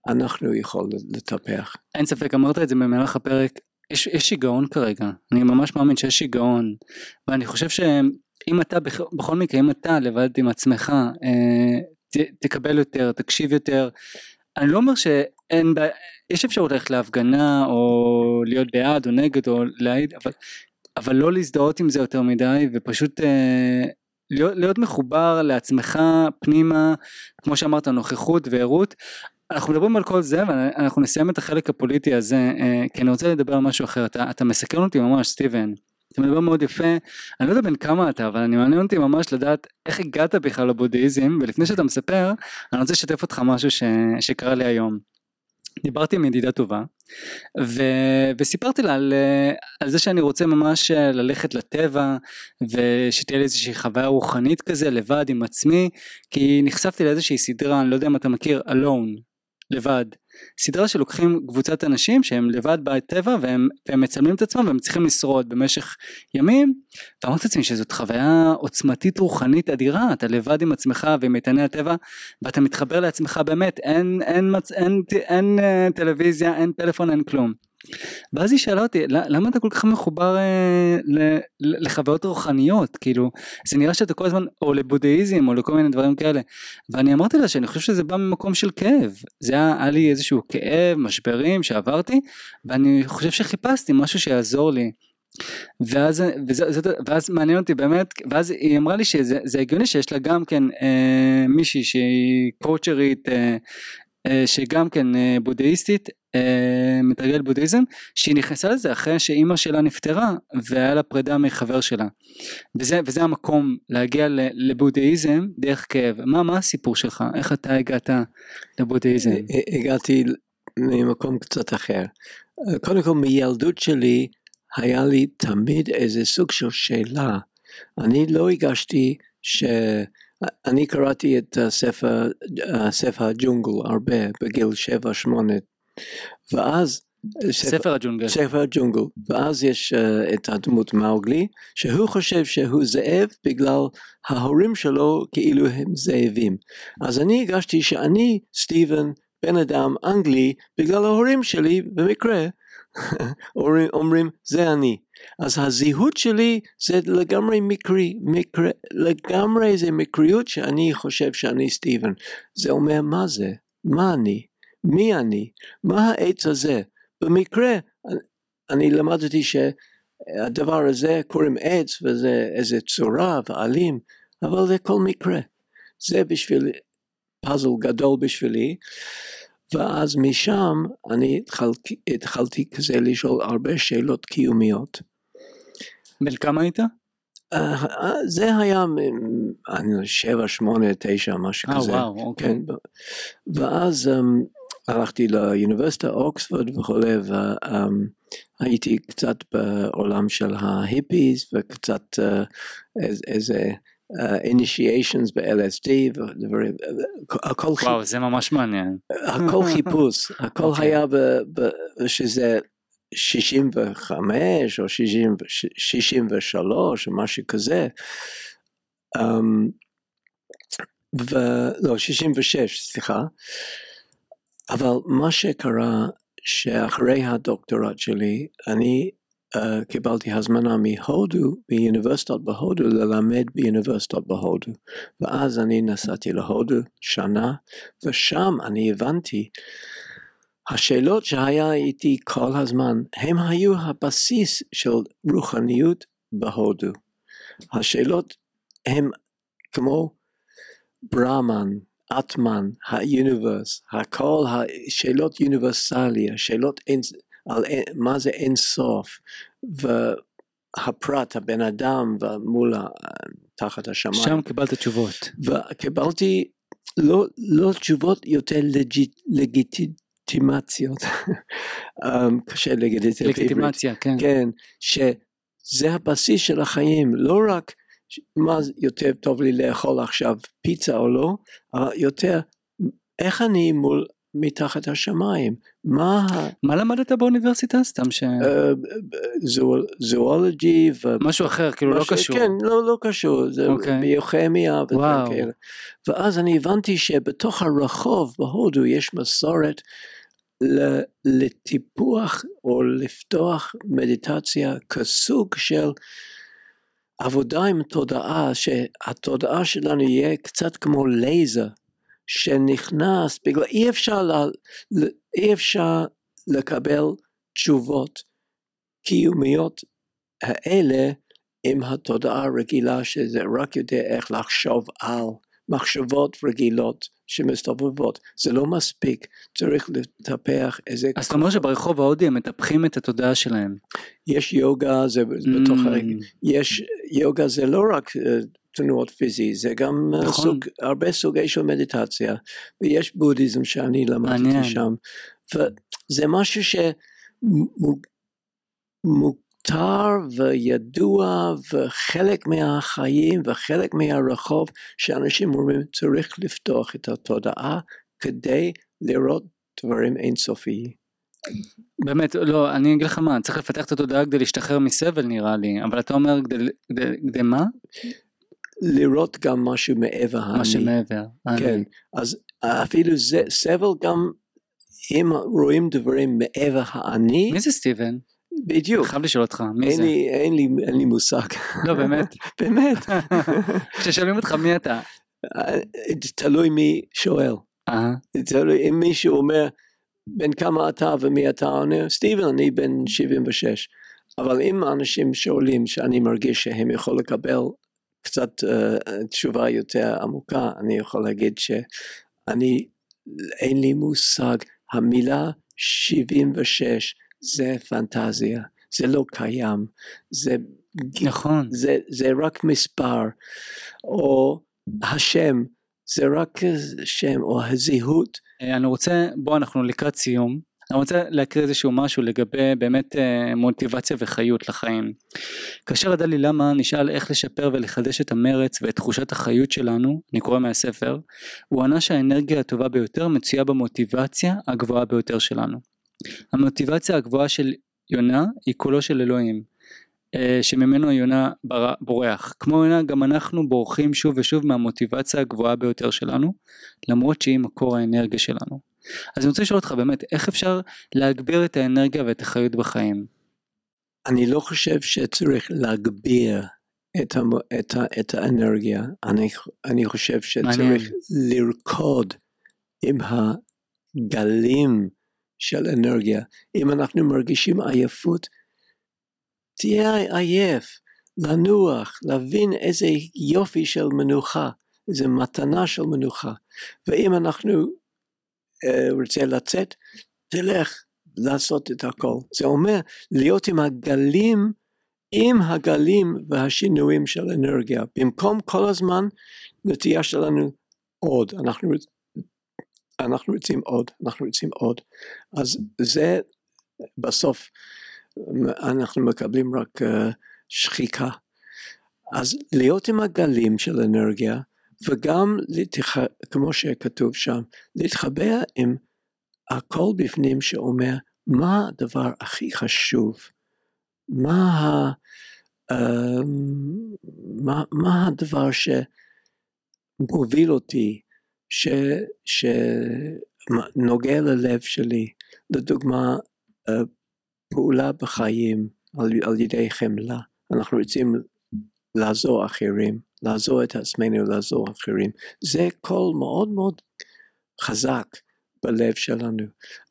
אנחנו יכולים לטפח. אין ספק, אמרת את זה במהלך הפרק, יש, יש שיגעון כרגע, אני ממש מאמין שיש שיגעון, ואני חושב שאם אתה, בכ- בכל מקרה, אם אתה לבד עם עצמך, אה, ת, תקבל יותר, תקשיב יותר, אני לא אומר שאין, בעיה, יש אפשרות ללכת להפגנה, או להיות בעד או נגד, או להעיד, אבל, אבל לא להזדהות עם זה יותר מדי, ופשוט אה, להיות, להיות מחובר לעצמך פנימה, כמו שאמרת, נוכחות וערות. אנחנו מדברים על כל זה ואנחנו נסיים את החלק הפוליטי הזה אה, כי אני רוצה לדבר על משהו אחר. אתה, אתה מסכן אותי ממש סטיבן אתה מדבר מאוד יפה אני לא יודע בין כמה אתה אבל אני מעניין אותי ממש לדעת איך הגעת בכלל לבודהיזם ולפני שאתה מספר אני רוצה לשתף אותך משהו ש, שקרה לי היום. דיברתי עם ידידה טובה ו... וסיפרתי לה על, אה, על זה שאני רוצה ממש אה, ללכת לטבע ושתהיה לי איזושהי חוויה רוחנית כזה לבד עם עצמי כי נחשפתי לאיזושהי סדרה אני לא יודע אם אתה מכיר Alone לבד סדרה שלוקחים קבוצת אנשים שהם לבד בטבע והם, והם מצלמים את עצמם והם צריכים לשרוד במשך ימים ואמרתי לעצמי שזאת חוויה עוצמתית רוחנית אדירה אתה לבד עם עצמך ועם איתני הטבע ואתה מתחבר לעצמך באמת אין, אין. אין, אין, אין אה, טלוויזיה אין פלאפון אין כלום ואז היא שאלה אותי "ל- למה אתה כל כך מחובר אה, לחוויות רוחניות? כאילו זה נראה שאתה כל הזמן או לבודהיזם או לכל מיני דברים כאלה. ואני אמרתי לה שאני חושב שזה בא ממקום של כאב. זה היה, היה לי איזשהו כאב משברים שעברתי ואני חושב שחיפשתי משהו שיעזור לי. ואז, וזה, זה, ואז מעניין אותי באמת ואז היא אמרה לי שזה זה הגיוני שיש לה גם כן אה, מישהי שהיא קואוצ'רית אה, שגם כן אה, בודהיסטית אה, מתרגלת בודהיזם שהיא נכנסה לזה אחרי שאימא שלה נפטרה והיה לה פרידה מחבר שלה וזה, וזה המקום להגיע לבודהיזם דרך כאב מה, מה הסיפור שלך איך אתה הגעת לבודהיזם הגעתי ממקום קצת אחר. קודם כל מילדות שלי היה לי תמיד איזה סוג של שאלה. אני לא הגשתי ש... אני קראתי את הספר, ספר הג'ונגל הרבה בגיל 7-8 ואז ספר הג'ונגל. ספר הג'ונגל. ואז יש uh, את הדמות מאוגלי שהוא חושב שהוא זאב בגלל ההורים שלו כאילו הם זאבים. אז אני הגשתי שאני סטיבן בן אדם אנגלי בגלל ההורים שלי במקרה. אומרים זה אני אז הזהות שלי זה לגמרי מקרי מקרה, לגמרי זה מקריות שאני חושב שאני סטיבן. זה אומר מה זה? מה אני? מי אני? מה העץ הזה? במקרה אני למדתי שהדבר הזה קוראים עץ וזה איזה צורה ועלים אבל זה כל מקרה. זה בשביל פאזל גדול בשבילי. ואז משם אני התחלתי, התחלתי כזה לשאול הרבה שאלות קיומיות בן כמה היית? אה, זה היה שבע שמונה תשע משהו אה כזה וואו אוקיי כן, ואז um, הלכתי לאוניברסיטה אוקספורד וכולי והייתי קצת בעולם של ההיפיס וקצת איזה, initiations ב-LSD ודברים, הכל, וואו זה ממש מעניין הכל חיפוש, הכל אוקיי. היה שזה 65 או 60, 63 או משהו כזה. Um, ולא 66 סליחה אבל מה שקרה שאחרי הדוקטורט שלי אני uh, קיבלתי הזמנה מהודו באוניברסיטות בהודו ללמד באוניברסיטות בהודו ואז אני נסעתי להודו שנה ושם אני הבנתי השאלות שהיה איתי כל הזמן הם היו הבסיס של רוחניות בהודו השאלות הם כמו ברהמן, אטמן, האוניברס, הכל השאלות אוניברסליה, שאלות אין, על מה זה אין סוף, והפרט, הבן אדם, ומול תחת השמיים. שם קיבלת תשובות וקיבלתי לא, לא תשובות יותר לגיט, לגיטימציות, אמ, קשה להגיד את זה בעברית. לגיטימציה כן כן, שזה הבסיס של החיים, לא רק מה יותר טוב לי לאכול עכשיו, פיצה או לא, אבל יותר, איך אני מול מתחת השמיים, מה... מה למדת באוניברסיטה? סתם ש... אה, זואולוגי ו... משהו אחר, כאילו לא קשור. כן, לא, לא קשור, זה אוקיי. ביוכמיה ודברים. כאלה. ואז אני הבנתי שבתוך הרחוב בהודו יש מסורת לטיפוח או לפתוח מדיטציה כסוג של עבודה עם תודעה, שהתודעה שלנו יהיה קצת כמו לייזר, שנכנס, בגלל אי אפשר, לה, אי אפשר לקבל תשובות קיומיות האלה עם התודעה הרגילה שזה רק יודע איך לחשוב על מחשבות רגילות שמסתובבות, זה לא מספיק, צריך לטפח איזה... אז אתה אומר שברחוב ההודי הם מטפחים את התודעה שלהם. יש יוגה, זה בתוך Mm. הרגל, יש יוגה זה לא רק אה, תנועות פיזי, זה גם אה, נכון. סוג, הרבה סוגי של מדיטציה, ויש בודהיזם שאני למדתי. שם, וזה משהו שמותר וידוע וחלק מהחיים וחלק מהרחוב שאנשים אומרים צריך לפתוח את התודעה כדי לראות דברים אינסופיים. באמת, לא, אני אגיד לך מה, צריך לפתח את התודעה כדי להשתחרר מסבל נראה לי, אבל אתה אומר כדי, כדי, כדי מה? לראות גם משהו מעבר מה האני. שמעבר. כן, אני. אז אפילו זה סבל גם אם רואים דברים מעבר האני, מי זה סטיבן? בדיוק, חייב לשאול אותך, מי אין זה? לי, אין, לי, אין לי מושג, לא, באמת. באמת, כששואלים אותך מי אתה. תלוי מי שואל, אה, תלוי אם מישהו אומר בן כמה אתה ומי אתה? עונה, סטיבן אני בן 76, אבל אם אנשים שואלים שאני מרגיש שהם יכולים לקבל קצת uh, תשובה יותר עמוקה, אני יכול להגיד שאני, אין לי מושג, המילה 76 זה פנטזיה, זה לא קיים, זה, נכון. זה, זה רק מספר, או השם, זה רק שם, או הזהות, אה, אני רוצה, בוא אנחנו לקראת סיום, אני רוצה להקריא איזשהו משהו לגבי באמת אה, מוטיבציה וחיות לחיים. כאשר הדלי למה נשאל איך לשפר ולחדש את המרץ ואת תחושת החיות שלנו, אני קורא מהספר, הוא ענה שהאנרגיה הטובה ביותר מצויה במוטיבציה הגבוהה ביותר שלנו. המוטיבציה הגבוהה של יונה היא קולו של אלוהים, אה, שממנו יונה בורח. כמו יונה גם אנחנו בורחים שוב ושוב מהמוטיבציה הגבוהה ביותר שלנו, למרות שהיא מקור האנרגיה שלנו. אז אני רוצה לשאול אותך באמת, איך אפשר להגביר את האנרגיה ואת החיות בחיים? אני לא חושב שצריך להגביר את, המ, את, ה, את האנרגיה, אני, אני חושב שצריך מעניין. לרקוד עם הגלים של אנרגיה. אם אנחנו מרגישים עייפות, תהיה עייף, לנוח, להבין איזה יופי של מנוחה, איזה מתנה של מנוחה. ואם אנחנו uh, רוצה לצאת, תלך לעשות את הכל. זה אומר להיות עם הגלים, עם הגלים והשינויים של אנרגיה. במקום כל הזמן נטייה שלנו עוד, אנחנו, אנחנו רוצים עוד, אנחנו רוצים עוד. אז זה בסוף אנחנו מקבלים רק uh, שחיקה. אז להיות עם הגלים של אנרגיה וגם להתח... כמו שכתוב שם, להתחבר עם הכל בפנים שאומר מה הדבר הכי חשוב, מה, ה... אמ, מה, מה הדבר שמוביל אותי, ש... שנוגע ללב שלי, לדוגמה אה, פעולה בחיים על, על ידי חמלה, אנחנו רוצים לעזור אחרים, לעזור את עצמנו, לעזור אחרים, זה קול מאוד מאוד חזק בלב שלנו.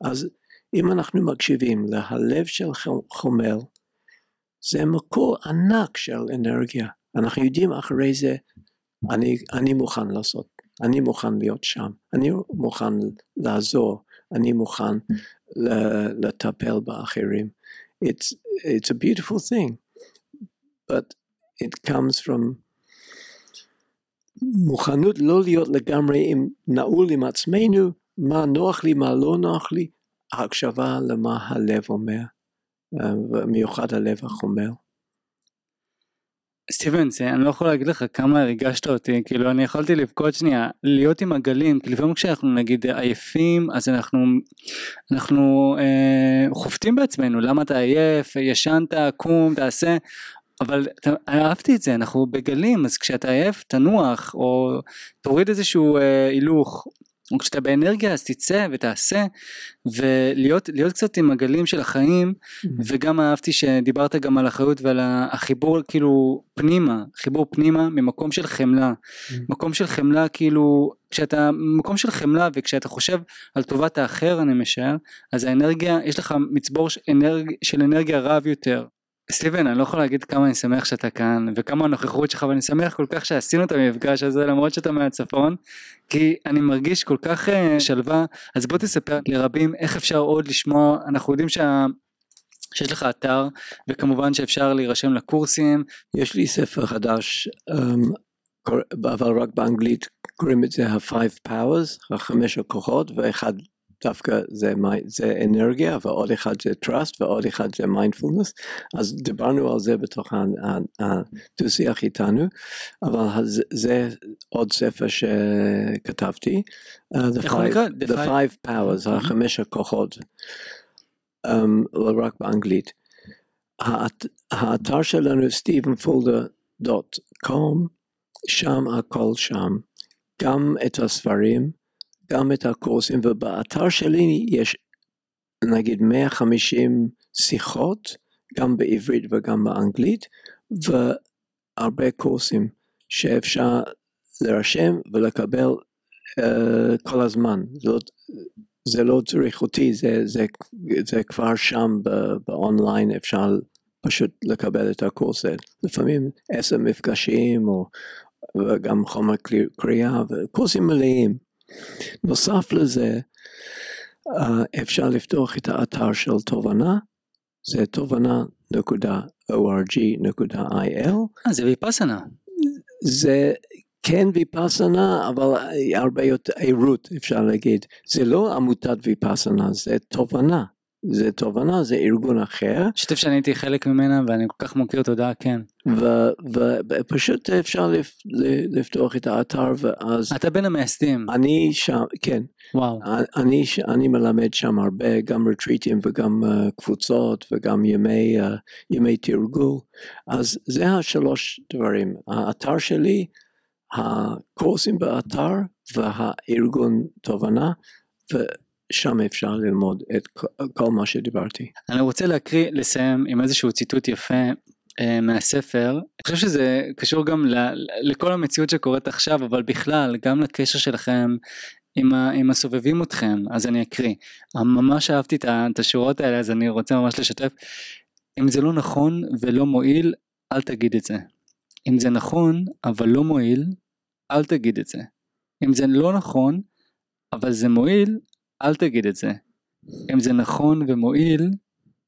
אז אם אנחנו מקשיבים להלב של חומל, זה מקור ענק של אנרגיה. אנחנו יודעים אחרי זה, אני, אני מוכן לעשות, אני מוכן להיות שם, אני מוכן לעזור, אני מוכן לטפל באחרים. It's, it's a beautiful thing, but it comes from מוכנות לא להיות לגמרי עם, נעול עם עצמנו, מה נוח לי, מה לא נוח לי, ההקשבה למה הלב אומר, במיוחד הלב החומר. סטיבן, זה, אני לא יכול להגיד לך כמה הרגשת אותי, כאילו אני יכולתי לבכות שנייה, להיות עם הגלים, כי לפעמים כשאנחנו נגיד עייפים, אז אנחנו, אנחנו אה, חופטים בעצמנו, למה אתה עייף, ישנת, קום, תעשה, אבל אהבתי את זה, אנחנו בגלים, אז כשאתה עייף תנוח, או תוריד איזשהו אה, הילוך, וכשאתה באנרגיה אז תצא ותעשה ולהיות קצת עם הגלים של החיים mm-hmm. וגם אהבתי שדיברת גם על אחריות ועל החיבור כאילו פנימה חיבור פנימה ממקום של חמלה mm-hmm. מקום של חמלה כאילו כשאתה מקום של חמלה וכשאתה חושב על טובת האחר אני משער אז האנרגיה יש לך מצבור של של אנרגיה רב יותר סטיבן אני לא יכול להגיד כמה אני שמח שאתה כאן וכמה הנוכחות שלך ואני שמח כל כך שעשינו את המפגש הזה למרות שאתה מהצפון כי אני מרגיש כל כך uh, שלווה אז בוא תספר לרבים איך אפשר עוד לשמוע אנחנו יודעים שה... שיש לך אתר וכמובן שאפשר להירשם לקורסים. יש לי ספר חדש um, אבל רק באנגלית קוראים את זה ה-five powers החמש הכוחות ואחד דווקא זה, זה אנרגיה ועוד אחד זה trust ועוד אחד זה mindfulness. אז דיברנו על זה בתוך הדו שיח איתנו אבל זה, זה עוד ספר שכתבתי uh, the, five, the five powers mm-hmm. החמש הכוחות. Um, רק באנגלית. האתר שלנו stephenfolder.com שם הכל שם. גם את הספרים גם את הקורסים, ובאתר שלי יש נגיד 150 שיחות, גם בעברית וגם באנגלית, והרבה קורסים שאפשר להירשם ולקבל uh, כל הזמן. זאת, זה לא צריך אותי, זה, זה, זה כבר שם באונליין אפשר פשוט לקבל את הקורס, לפעמים עשר מפגשים או וגם חומר קריאה וקורסים מלאים. נוסף לזה, אה, אפשר לפתוח את האתר של תובנה, זה תובנה.org.il. אה, זה ויפאסנה. זה כן ויפאסנה, אבל הרבה יותר עירות אפשר להגיד. זה לא עמותת ויפאסנה, זה תובנה. זה תובנה, זה ארגון אחר. שיתף שאני הייתי חלק ממנה ואני כל כך מוקיר תודה, כן. ופשוט אפשר לפ, לפתוח את האתר ואז... אתה בין המייסדים. אני שם, כן. וואו. אני, אני מלמד שם הרבה, גם רטריטים וגם uh, קבוצות וגם ימי, uh, ימי תרגול. אז זה השלוש דברים, האתר שלי, הקורסים באתר והארגון תובנה. שם אפשר ללמוד את כל מה שדיברתי. אני רוצה להקריא, לסיים עם איזשהו ציטוט יפה אה, מהספר. אני חושב שזה קשור גם ל, לכל המציאות שקורית עכשיו, אבל בכלל, גם לקשר שלכם עם, ה, עם הסובבים אתכם, אז אני אקריא. ממש אהבתי את השורות האלה, אז אני רוצה ממש לשתף. אם זה לא נכון ולא מועיל, אל תגיד את זה. אם זה נכון, אבל לא מועיל, אל תגיד את זה. אם זה לא נכון, אבל זה מועיל, אל תגיד את זה. אם זה נכון ומועיל,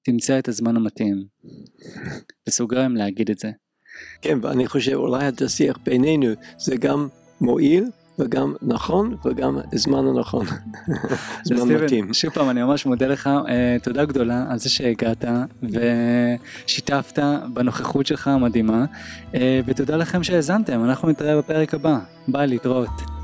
תמצא את הזמן המתאים. בסוגריים להגיד את זה. כן, ואני חושב אולי השיח בינינו זה גם מועיל וגם נכון וגם הזמן הנכון. זמן מתאים. שוב פעם אני ממש מודה לך, uh, תודה גדולה על זה שהגעת ושיתפת בנוכחות שלך המדהימה uh, ותודה לכם שהאזנתם, אנחנו נתראה בפרק הבא, ביי להתראות.